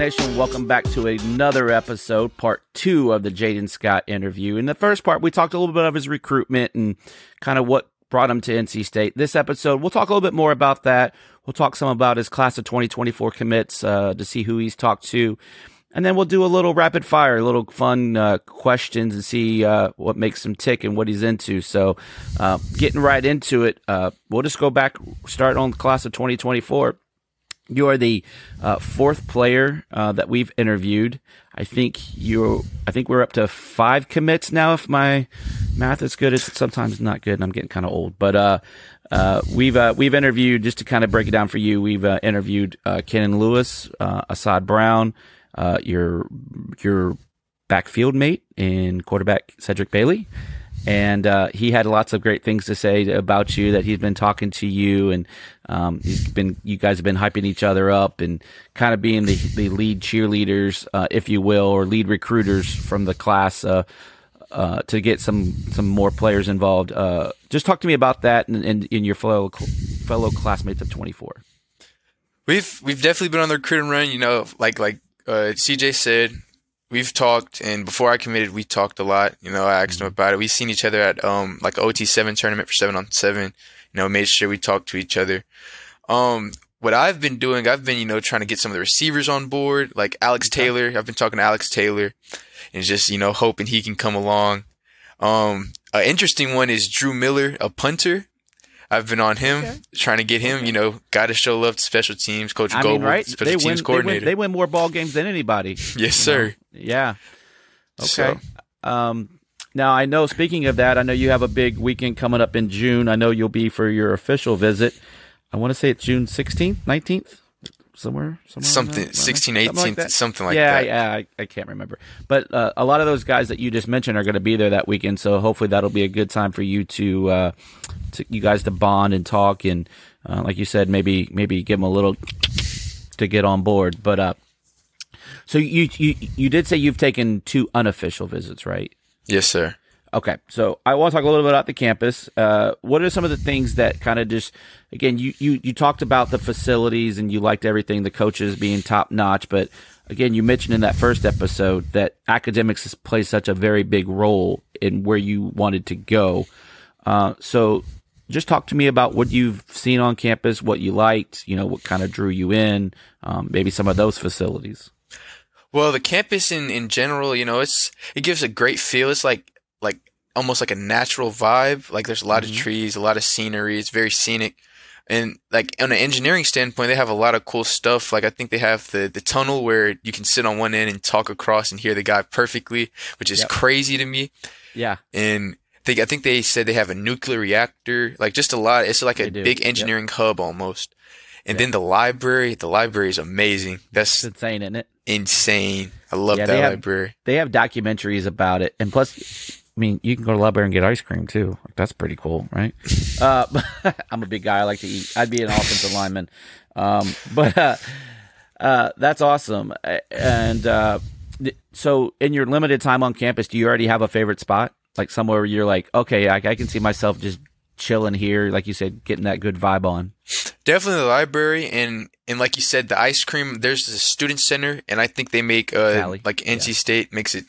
Nation. Welcome back to another episode, part two of the Jayden Scott interview. In the first part, we talked a little bit of his recruitment and kind of what brought him to NC State. This episode, we'll talk a little bit more about that. We'll talk some about his class of 2024 commits uh, to see who he's talked to. And then we'll do a little rapid fire, a little fun uh, questions and see uh, what makes him tick and what he's into. So, uh, getting right into it, uh, we'll just go back, start on the class of 2024. You are the uh, fourth player uh, that we've interviewed. I think you. I think we're up to five commits now. If my math is good, it's sometimes not good, and I'm getting kind of old. But uh, uh, we've uh, we've interviewed just to kind of break it down for you. We've uh, interviewed uh, Kenan Lewis, uh, Assad Brown, uh, your your backfield mate and quarterback Cedric Bailey, and uh, he had lots of great things to say about you. That he's been talking to you, and um, he's been you guys have been hyping each other up and kind of being the the lead cheerleaders, uh, if you will, or lead recruiters from the class. Uh, uh, to get some some more players involved, uh, just talk to me about that and, and in your fellow fellow classmates of 24. We've we've definitely been on the recruiting run. You know, like like uh, CJ said, we've talked, and before I committed, we talked a lot. You know, I asked him about it. We've seen each other at um like OT seven tournament for seven on seven. You know, made sure we talked to each other. Um, what I've been doing, I've been you know trying to get some of the receivers on board, like Alex Taylor. I've been talking to Alex Taylor, and just you know hoping he can come along. Um, an interesting one is Drew Miller, a punter. I've been on him, Okay. trying to get him. You know, got to show love to special teams. Coach I Goble, mean, right? special They teams win, they win. coordinator. They win more ball games than anybody. yes, you know? sir. Yeah. Okay. So- Um, now I know. Speaking of that, I know you have a big weekend coming up in June. I know you'll be for your official visit. I want to say it's June sixteenth, nineteenth, somewhere, somewhere Something, there? 16, Something like 18, that? something like yeah, that. yeah, I, I can't remember. But uh, a lot of those guys that you just mentioned are going to be there that weekend, so hopefully that'll be a good time for you to, uh, to you guys to bond and talk, and uh, like you said, maybe maybe give them a little to get on board. But uh, so you you you did say you've taken two unofficial visits, right? Yes, sir. Okay, so I want to talk a little bit about the campus. Uh, what are some of the things that kind of just, again, you, you, you talked about the facilities and you liked everything, the coaches being top notch, but again, you mentioned in that first episode that academics played such a very big role in where you wanted to go. Uh, so just talk to me about what you've seen on campus, what you liked, you know, what kind of drew you in, um, maybe some of those facilities. Well, the campus in, in general, you know, it's it gives a great feel. It's like like almost like a natural vibe. Like there's a lot Mhm. of trees, a lot of scenery. It's very scenic. And like on an engineering standpoint, they have a lot of cool stuff. Like I think they have the the tunnel where you can sit on one end and talk across and hear the guy perfectly, which is Yep. crazy to me. Yeah. And they, I think they said they have a nuclear reactor, like just a lot. It's like a big yep. engineering hub almost. And Yep. then the library, the library is amazing. That's It's insane, isn't it? insane. I love Yeah, that they have- library. they have documentaries about it, and plus, I mean, you can go to Library and get ice cream too. Like, that's pretty cool, right? uh, I'm a big guy. I like to eat. I'd be an offensive lineman, um, but uh, uh, that's awesome. And uh, th- so, in your limited time on campus, do you already have a favorite spot, like somewhere you're like, okay, I, I can see myself just chilling here, like you said, getting that good vibe on. Definitely the library and and like you said, the ice cream. There's the student center, and I think they make uh Cali, like NC State makes it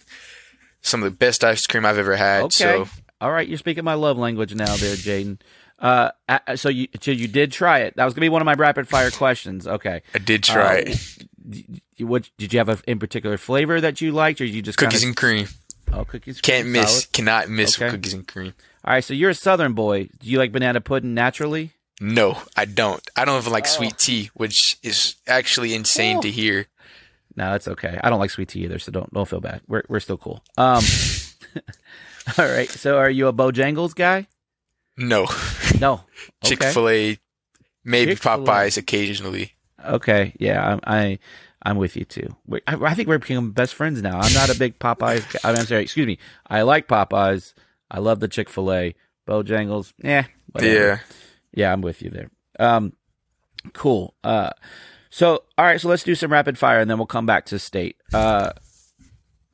some of the best ice cream I've ever had. Okay. So All right, you're speaking my love language now, there, Jayden. Uh, so you so you did try it. That was gonna be one of my rapid fire questions. Okay. I did try Uh, it. What did you have a in particular flavor that you liked, or you just Cookies kinda, and cream. oh cookies Can't cream, miss. solid? Cannot miss Okay. cookies and cream. All right, so you're a Southern boy. Do you like banana pudding naturally? No, I don't. I don't even like Oh. sweet tea, which is actually insane Oh. to hear. No, that's okay. I don't like sweet tea either, so don't don't feel bad. We're we're still cool. Um, all right. So are you a Bojangles guy? No. No. Okay. Chick fil A, maybe Chick-fil-A. Popeyes occasionally. Okay, yeah, I, I I'm with you too. We, I, I think we're becoming best friends now. I'm not a big Popeyes. guy. I mean, I'm sorry, excuse me. I like Popeyes. I love the Chick Fil A. Bojangles, yeah, whatever. Yeah. yeah, I'm with you there. Um, cool. Uh, so all right, so let's do some rapid fire, and then we'll come back to state. Uh,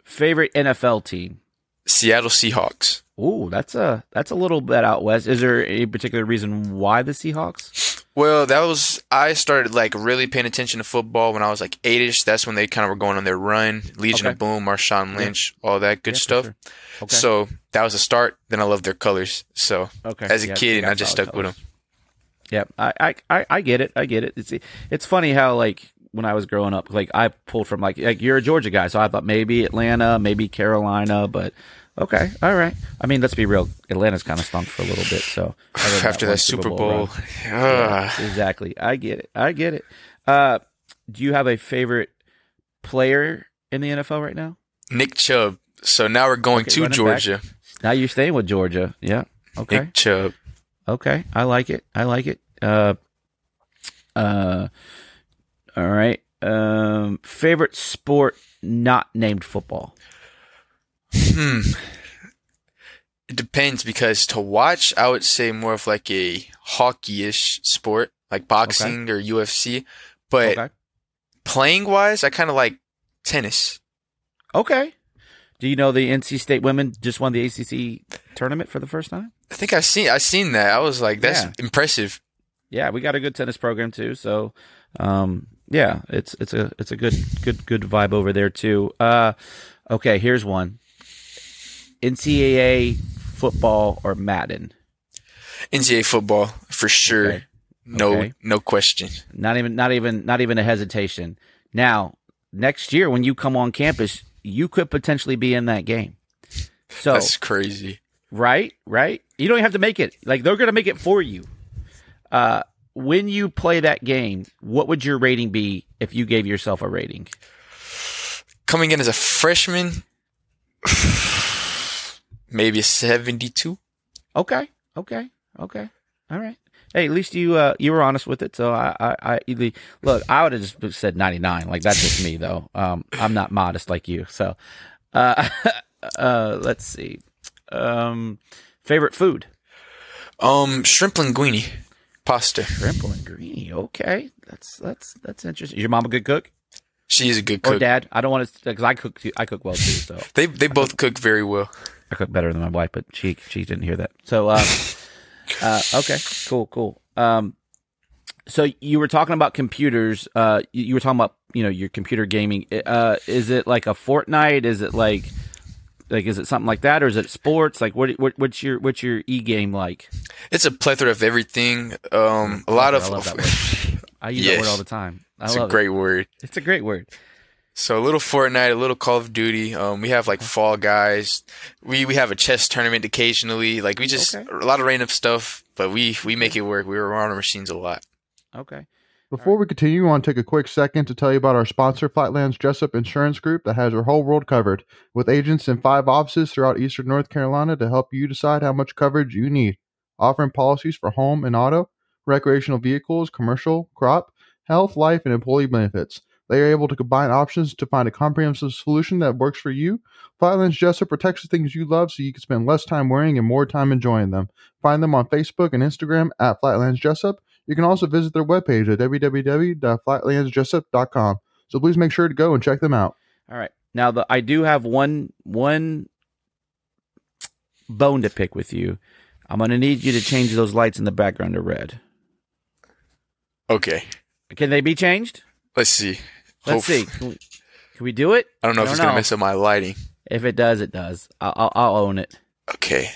favorite NFL team. Seattle Seahawks. Ooh, that's a that's a little bit out west. Is there a particular reason why the Seahawks? Well, that was I started like really paying attention to football when I was like eight-ish. That's when they kind of were going on their run. Legion Okay. of Boom, Marshawn Lynch, all that good Yeah, stuff. sure. Okay. So that was a start. Then I loved their colors. So okay. as a Yeah, kid, and I just stuck with them. Yeah, I, I, I, get it. I get it. It's it's funny how like when I was growing up, like I pulled from like like you're a Georgia guy, so I thought maybe Atlanta, maybe Carolina, but okay, all right. I mean, let's be real. Atlanta's kind of stunk for a little bit, so After one that Super Bowl, ah, Yeah, exactly. I get it. I get it. Uh, do you have a favorite player in the NFL right now? Nick Chubb. So now we're going Okay, to running back. Georgia. Now you're staying with Georgia. Yeah. Okay. Nick Chubb. Okay, I like it. I like it. Uh, uh, all right. Um, favorite sport not named football. Hmm. It depends because to watch, I would say more of like a hockey-ish sport, like boxing or UFC. But Okay. playing wise, I kind of like tennis. Okay. Do you know the NC State women just won the ACC tournament for the first time? I think I seen I seen that. I was like, that's Yeah. impressive. Yeah, we got a good tennis program too. So, um, yeah, it's it's a it's a good good good vibe over there too. Uh, okay, here's one: NCAA football or Madden. NCAA football for sure. Okay. No, Okay. no question. Not even not even not even a hesitation. Now, next year when you come on campus, you could potentially be in that game. So That's crazy. Right, right. You don't have to make it. Like they're gonna make it for you. Uh, when you play that game, what would your rating be if you gave yourself a rating? Coming in as a freshman, maybe a seventy-two. Okay, okay, okay. All right. Hey, at least you uh, you were honest with it. So I I, I look. I would have just said ninety nine. Like that's just me though. Um, I'm not modest like you. So, uh, uh, let's see. Um, favorite food. Um, shrimp linguine, pasta. Shrimp linguine. Okay, that's that's that's interesting. Is your mom a good cook She is a good or cook. dad? I don't want to because I cook too, I cook well too. So They they both cook very well. I cook better than my wife, but she she didn't hear that. So um, uh, okay, cool, cool. Um, so you were talking about computers. Uh, you, you were talking about you know your computer gaming. Uh, is it like a Fortnite? Is it like like is it something like that, or is it sports? Like what, what what's your what's your e game like? It's a plethora of everything. Um, a lot of. I love that word. I use that word all the time. I it's a great word. It's a great word. So a little Fortnite, a little Call of Duty. Um, we have like Fall Guys. We we have a chess tournament occasionally. Like we just Okay. a lot of random stuff, but we we make it work. We were on our machines a lot. Okay. Before we continue, I want to take a quick second to tell you about our sponsor, Flatlands Jessup Insurance Group, that has your whole world covered, with agents in five offices throughout eastern North Carolina to help you decide how much coverage you need. Offering policies for home and auto, recreational vehicles, commercial, crop, health, life, and employee benefits. They are able to combine options to find a comprehensive solution that works for you. Flatlands Jessup protects the things you love so you can spend less time worrying and more time enjoying them. Find them on Facebook and Instagram at Flatlands Jessup. You can also visit their webpage at www.flatlandsjessup.com. So please make sure to go and check them out. All right. Now the I do have one one bone to pick with you. I'm gonna need you to change those lights in the background to red. Okay, Can they be changed? let's see. Let's Hope- see. Can we, can we do it? I don't know if I it's don't gonna mess up my lighting. If it does, it does. I'll, I'll, I'll own it. Okay,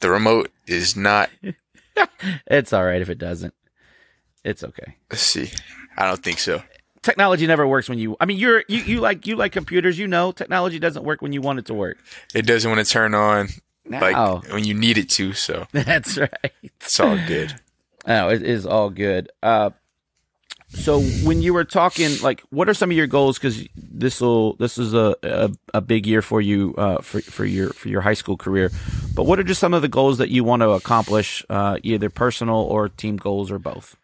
the remote is not. It's all right if it doesn't. It's okay. Let's see. I don't think so. Technology never works when you. I mean, you're you, you like you like computers. You know, technology doesn't work when you want it to work. It doesn't want to turn on No, like when you need it to. So that's right. it's all good. No, it is all good. Uh, so when you were talking, like, what are some of your goals? Because this will this is a, a a big year for you uh, for for your for your high school career. But what are just some of the goals that you want to accomplish, uh, either personal or team goals or both?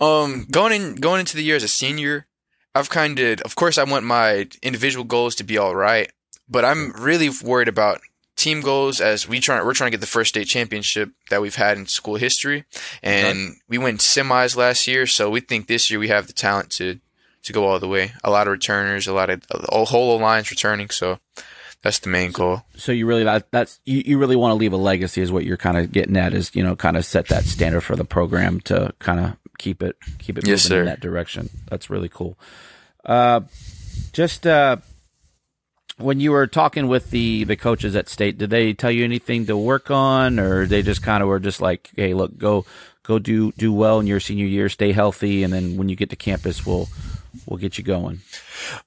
Um, going in going into the year as a senior, I've kind of, of course, I want my individual goals to be all right, but I'm really worried about team goals as we try we're trying to get the first state championship that we've had in school history, and we went semis last year, so we think this year we have the talent to to go all the way. A lot of returners, a lot of a whole alliance returning, so that's the main goal. So you really that, that's you, you really want to leave a legacy is what you're kind of getting at is you know kind of set that standard for the program to kind of keep it keep it moving Yes, sir. in that direction. That's really cool. Uh, just uh, when you were talking with the the coaches at state, did they tell you anything to work on, or they just kind of were just like, hey, look, go go do do well in your senior year, stay healthy, and then when you get to campus, we'll we'll get you going.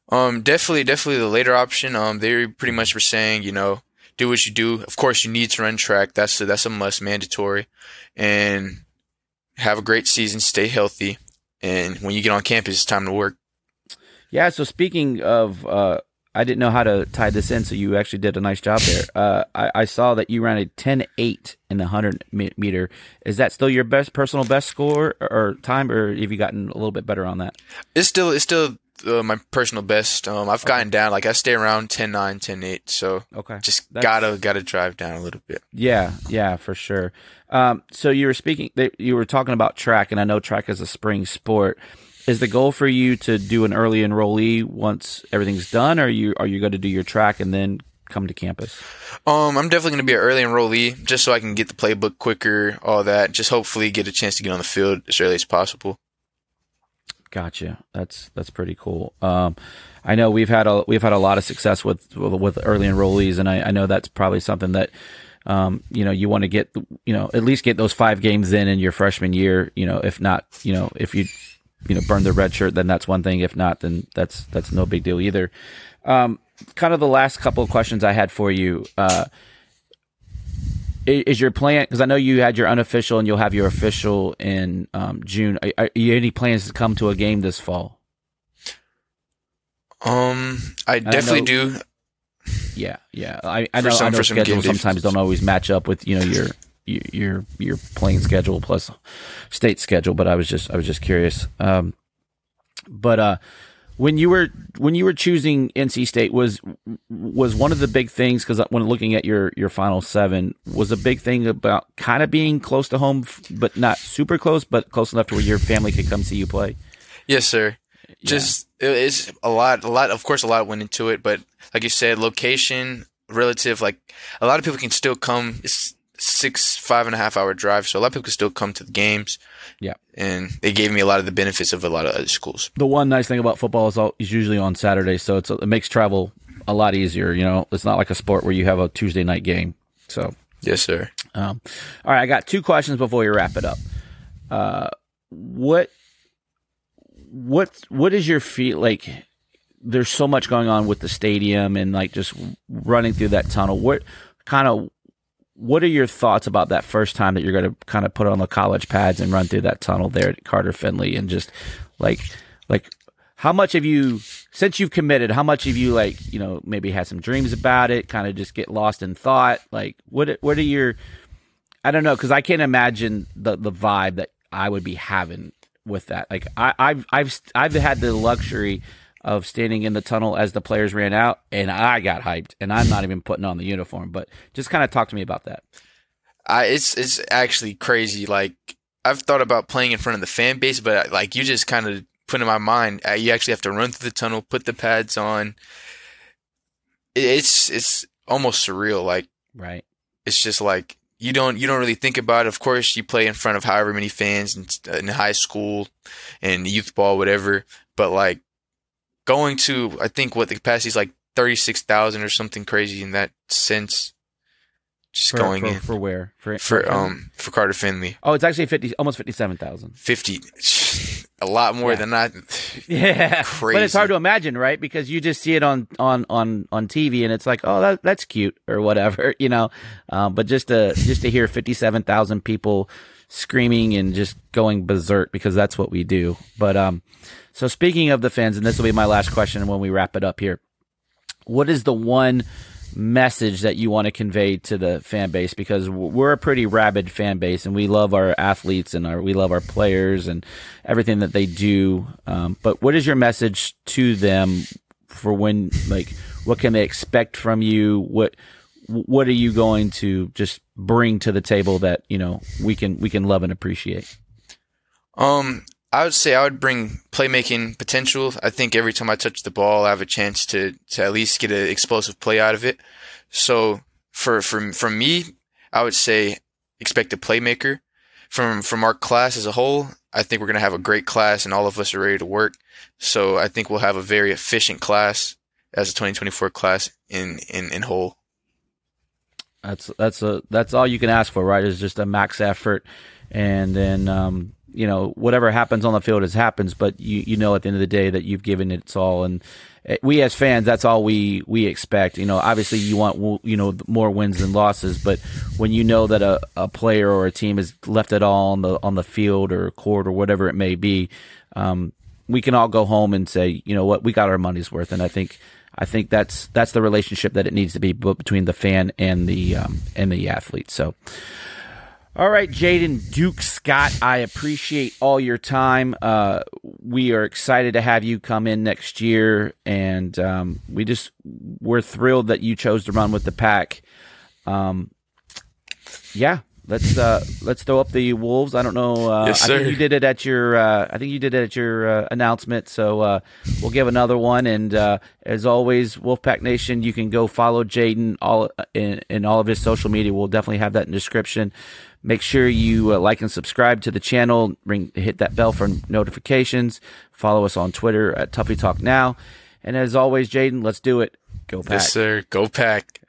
Um, definitely, definitely the later option. Um, they pretty much were saying, you know, do what you do. Of course, you need to run track. That's a, that's a must, mandatory, and have a great season. Stay healthy, and when you get on campus, it's time to work. Yeah. So speaking of, uh, I didn't know how to tie this in, so you actually did a nice job there. Uh, I, I saw that you ran a 10-8 in the hundred meter. Is that still your best personal best score or, or time, or have you gotten a little bit better on that? It's still it's still uh, my personal best. Um, I've gotten down like I stay around 10-9, 10-8, so Okay. just That's- gotta gotta drive down a little bit. Yeah, yeah, for sure. Um, so you were speaking, you were talking about track, and I know track is a spring sport. Is the goal for you to do an early enrollee once everything's done, or are you are you going to do your track and then come to campus? Um, I'm definitely gonna be an early enrollee just so I can get the playbook quicker, all that. Just hopefully get a chance to get on the field as early as possible. Gotcha. That's that's pretty cool. Um, I know we've had a we've had a lot of success with with, with early enrollees, and I, I know that's probably something that um, you know you want to get you know at least get those five games in in your freshman year. You know, if not, you know, if you you know burn the red shirt, then that's one thing. If not, then that's that's no big deal either. Um, kind of the last couple of questions I had for you. Uh, is your plan because I know you had your unofficial and you'll have your official in um, June. Are, are you any plans to come to a game this fall? Um, I definitely know- do. Yeah, yeah. I, I know, some- I know schedules sometimes don't always match up with you know your your your playing schedule plus state schedule, but I was just I was just curious. Um, but uh, when you were when you were choosing NC State was was one of the big things because when looking at your your final seven was a big thing about kind of being close to home, but not super close, but close enough to where your family could come see you play. Yes, sir. Just it- it's a lot, a lot. Of course, a lot went into it, but like you said, location, relative. Like a lot of people can still come. It's six, five and a half hour drive, so a lot of people can still come to the games. Yeah. and they gave me a lot of the benefits of a lot of other schools. the one nice thing about football is, all, is usually on Saturday, so it's it makes travel a lot easier. You know, it's not like a sport where you have a Tuesday night game. So, Yes, sir. um, all right, I got two questions before we wrap it up. Uh, what what what is your feel like? There's so much going on with the stadium and like just running through that tunnel. What kind of what are your thoughts about that first time that you're going to kind of put on the college pads and run through that tunnel there at Carter Finley and just like like how much have you since you've committed how much have you like you know maybe had some dreams about it kind of just get lost in thought? Like what what are your I don't know because I can't imagine the the vibe that I would be having with that. Like I, I've I've I've had the luxury of standing in the tunnel as the players ran out and I got hyped and I'm not even putting on the uniform but just kind of talk to me about that I it's it's actually crazy. Like I've thought about playing in front of the fan base, but like you just kind of put in my mind, uh, you actually have to run through the tunnel, put the pads on. It's it's almost surreal. Like right it's just like you don't you don't really think about it. Of course, you play in front of however many fans in, in high school and youth ball, whatever. But like going to, I think what the capacity is like thirty six thousand or something crazy in that sense. Just for, going for, in for where for, for um for Carter Finley, oh it's actually 50 almost 57,000 fifty, a lot more Yeah. than I. Yeah, Crazy. but it's hard to imagine, right? Because you just see it on on on on TV, and it's like, oh, that that's cute or whatever, you know. Um, but just to just to hear fifty seven thousand people screaming and just going berserk because that's what we do. But um, so speaking of the fans, and this will be my last question when we wrap it up here. What is the one message that you want to convey to the fan base? Because we're a pretty rabid fan base, and we love our athletes and our we love our players and everything that they do. Um, but what is your message to them for when, like, what can they expect from you? What what are you going to just bring to the table that you know we can we can love and appreciate? Um, I would say I would bring playmaking potential. I think every time I touch the ball, I have a chance to to at least get an explosive play out of it. So for from from me, I would say expect a playmaker. From from our class as a whole, I think we're gonna have a great class, and all of us are ready to work. So I think we'll have a very efficient class as a 2024 class in in in whole. That's that's a that's all you can ask for, right? Is just a max effort, and then um, you know whatever happens on the field is happens, but you you know at the end of the day that you've given it all, and eh, we as fans, that's all we we expect. You know, obviously you want you know more wins than losses, but when you know that a, a player or a team has left it all on the on the field or court or whatever it may be, um, we can all go home and say, you know what, we got our money's worth, and I think. I think that's that's the relationship that it needs to be between the fan and the um, and the athlete. So, all right, Jayden Duke Scott, I appreciate all your time. Uh, we are excited to have you come in next year, and um, we just we're thrilled that you chose to run with the pack. Um, yeah, let's uh, let's throw up the wolves. I don't know. Uh, yes, I sir. think you did it at your. Uh, I think you did it at your uh, announcement. So uh, we'll give another one. And uh, as always, Wolfpack Nation, you can go follow Jayden all in, in all of his social media. We'll definitely have that in description. Make sure you uh, like and subscribe to the channel. Ring, hit that bell for notifications. Follow us on Twitter at Tuffy Talk Now. And as always, Jayden, let's do it. Go pack. Yes, sir. Go pack.